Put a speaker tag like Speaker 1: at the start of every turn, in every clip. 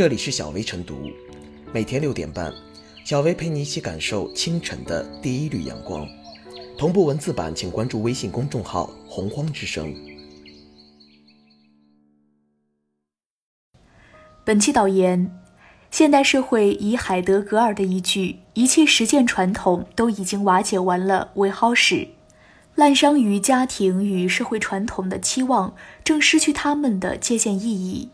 Speaker 1: 这里是小薇晨读，每天六点半，小薇陪你一起感受清晨的第一缕阳光。同步文字版，请关注微信公众号“洪荒之声”。
Speaker 2: 本期导言：现代社会以海德格尔的一句“一切实践传统都已经瓦解完了”为好使。滥觞于家庭与社会传统的期望，正失去他们的界限意义。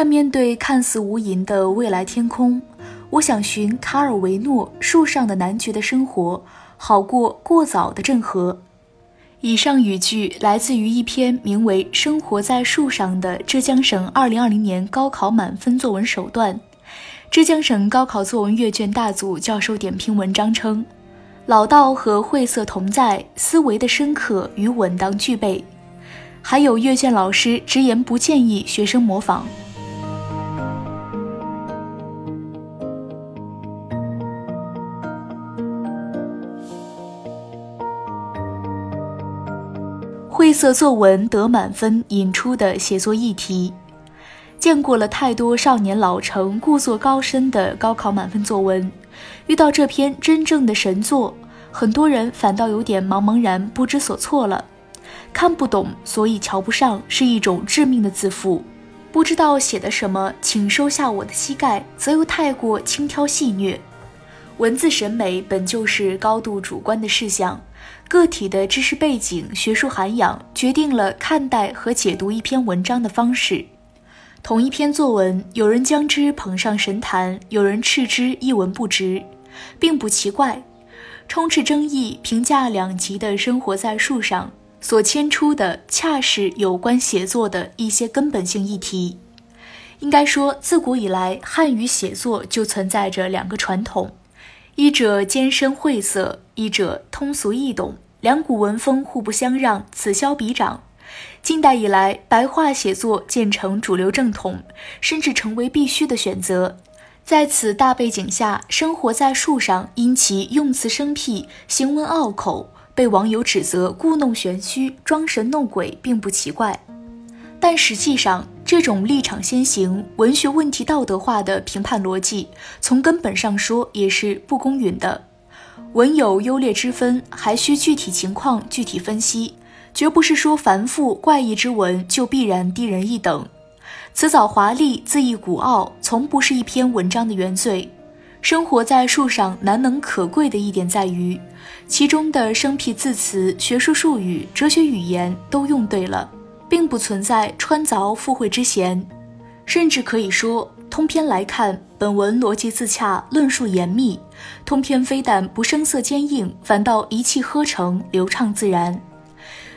Speaker 2: 但面对看似无垠的未来天空，我想寻卡尔维诺《树上的男爵的生活》，好过过早的郑和。以上语句来自于一篇名为《生活在树上》的浙江省2020年高考满分作文手段。浙江省高考作文阅卷大组教授点评文章称。老道和晦涩同在，思维的深刻与稳当具备。还有阅卷老师直言不建议学生模仿。晦涩作文得满分引出的写作议题，见过了太多少年老成、故作高深的高考满分作文。遇到这篇真正的神作，很多人反倒有点茫茫然不知所措了。看不懂，所以瞧不上，是一种致命的自负。不知道写的什么，请收下我的膝盖，则又太过轻佻戏谑。文字审美本就是高度主观的事项，个体的知识背景、学术涵养决定了看待和解读一篇文章的方式。同一篇作文，有人将之捧上神坛，有人斥之一文不值，并不奇怪。充斥争议、评价两极的生活在树上，所牵出的恰是有关写作的一些根本性议题。应该说，自古以来，汉语写作就存在着两个传统：一者艰深晦涩，一者通俗易懂。两股文风互不相让，此消彼长。近代以来，白话写作渐成主流正统，甚至成为必须的选择。在此大背景下，生活在树上，因其用词生僻、行文拗口，被网友指责故弄玄虚、装神弄鬼，并不奇怪。但实际上，这种立场先行、文学问题道德化的评判逻辑，从根本上说也是不公允的。文有优劣之分，还需具体情况具体分析。绝不是说繁复怪异之文就必然低人一等，辞藻华丽、字意古傲，从不是一篇文章的原罪。生活在树上难能可贵的一点在于，其中的生僻字词、学术术语、哲学语言都用对了，并不存在穿凿附会之嫌，甚至可以说，通篇来看，本文逻辑自洽，论述严密，通篇非但不生涩坚硬，反倒一气呵成，流畅自然。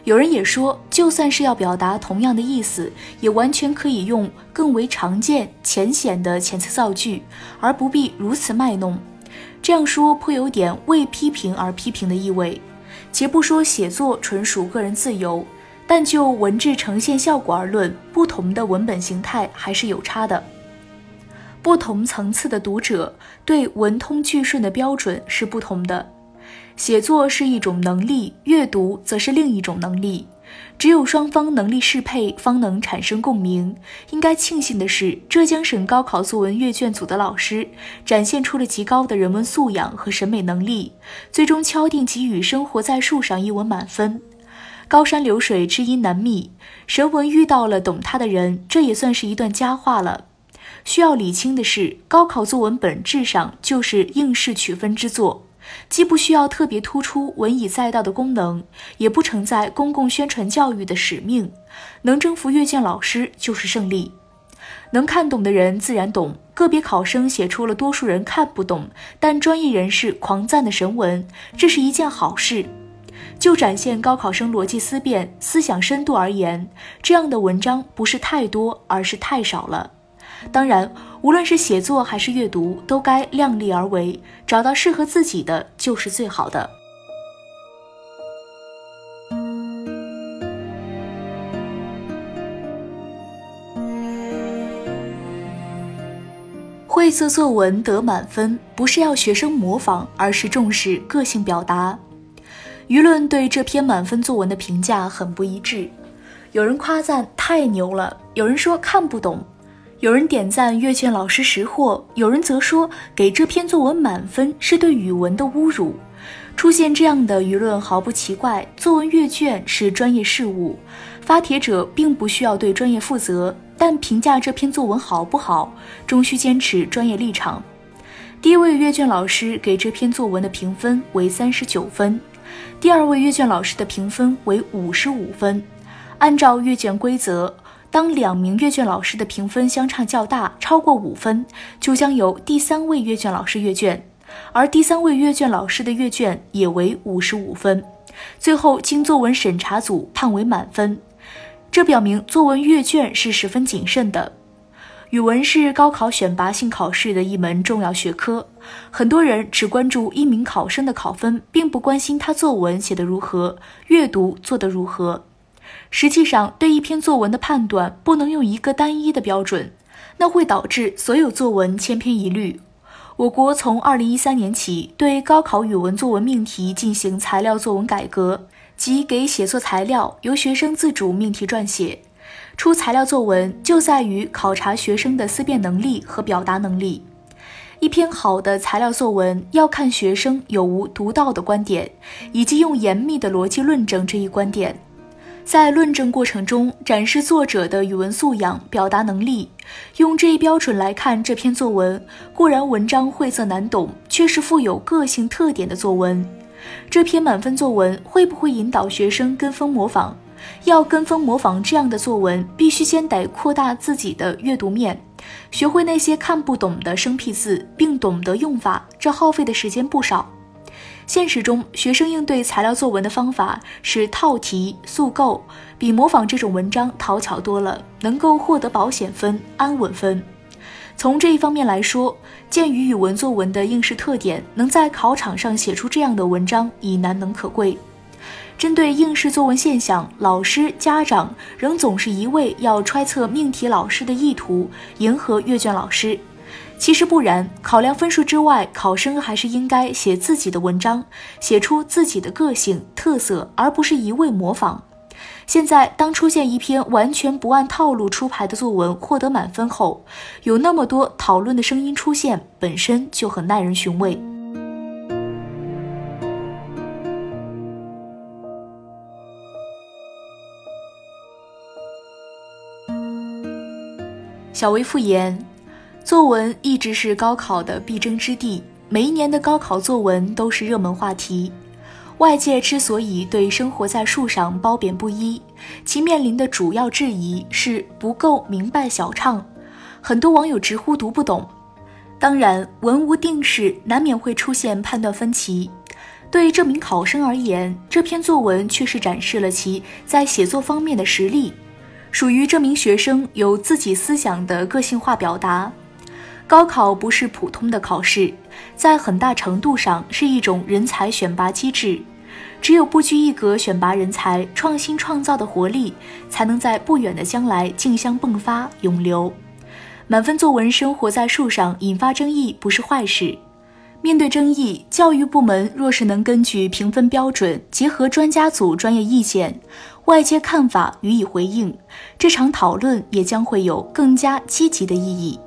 Speaker 2: 有人也说，就算是要表达同样的意思，也完全可以用更为常见、浅显的遣词造句，而不必如此卖弄。这样说颇有点为批评而批评的意味。且不说写作纯属个人自由，但就文字呈现效果而论，不同的文本形态还是有差的。不同层次的读者对文通句顺的标准是不同的。写作是一种能力，阅读则是另一种能力。只有双方能力适配，方能产生共鸣。应该庆幸的是，浙江省高考作文阅卷组的老师展现出了极高的人文素养和审美能力，最终敲定给予《生活在树上》一文满分。高山流水，知音难觅。神文遇到了懂他的人，这也算是一段佳话了。需要理清的是，高考作文本质上就是应试取分之作。既不需要特别突出文以载道的功能，也不承载公共宣传教育的使命，能征服阅卷老师就是胜利。能看懂的人自然懂，个别考生写出了多数人看不懂，但专业人士狂赞的神文，这是一件好事。就展现高考生逻辑思辨、思想深度而言，这样的文章不是太多，而是太少了。当然，无论是写作还是阅读，都该量力而为，找到适合自己的就是最好的。晦涩作文得满分，不是要学生模仿，而是重视个性表达。舆论对这篇满分作文的评价很不一致，有人夸赞太牛了，有人说看不懂。有人点赞阅卷老师识货，有人则说给这篇作文满分是对语文的侮辱。出现这样的舆论毫不奇怪，作文阅卷是专业事务，发帖者并不需要对专业负责。但评价这篇作文好不好，终需坚持专业立场。第一位阅卷老师给这篇作文的评分为三十九分，第二位阅卷老师的评分为五十五分。按照阅卷规则。当两名阅卷老师的评分相差较大，超过五分，就将由第三位阅卷老师阅卷，而第三位阅卷老师的阅卷也为五十五分。最后经作文审查组判为满分，这表明作文阅卷是十分谨慎的。语文是高考选拔性考试的一门重要学科，很多人只关注一名考生的考分，并不关心他作文写得如何，阅读做得如何。实际上，对一篇作文的判断不能用一个单一的标准，那会导致所有作文千篇一律。我国从二零一三年起对高考语文作文命题进行材料作文改革，即给写作材料由学生自主命题撰写。出材料作文就在于考察学生的思辨能力和表达能力。一篇好的材料作文要看学生有无独到的观点，以及用严密的逻辑论证这一观点。在论证过程中展示作者的语文素养、表达能力。用这一标准来看这篇作文，固然文章晦涩难懂，却是富有个性特点的作文。这篇满分作文会不会引导学生跟风模仿？要跟风模仿这样的作文，必须先得扩大自己的阅读面，学会那些看不懂的生僻字，并懂得用法。这耗费的时间不少。现实中，学生应对材料作文的方法是套题、速构，比模仿这种文章讨巧多了，能够获得保险分、安稳分。从这一方面来说，鉴于语文作文的应试特点，能在考场上写出这样的文章已难能可贵。针对应试作文现象，老师、家长仍总是一味要揣测命题老师的意图，迎合阅卷老师。其实不然，考量分数之外，考生还是应该写自己的文章，写出自己的个性特色，而不是一味模仿。现在，当出现一篇完全不按套路出牌的作文获得满分后，有那么多讨论的声音出现，本身就很耐人寻味。小薇复言。作文一直是高考的必争之地，每一年的高考作文都是热门话题。外界之所以对《生活在树上》褒贬不一，其面临的主要质疑是不够明白小畅，很多网友直呼读不懂。当然，文无定式，难免会出现判断分歧。对这名考生而言，这篇作文却是展示了其在写作方面的实力，属于这名学生有自己思想的个性化表达。高考不是普通的考试，在很大程度上是一种人才选拔机制。只有不拘一格选拔人才，创新创造的活力才能在不远的将来竞相迸发涌流。满分作文生活在树上，引发争议不是坏事。面对争议教育部门若是能根据评分标准结合专家组专业意见外界看法予以回应这场讨论也将会有更加积极的意义。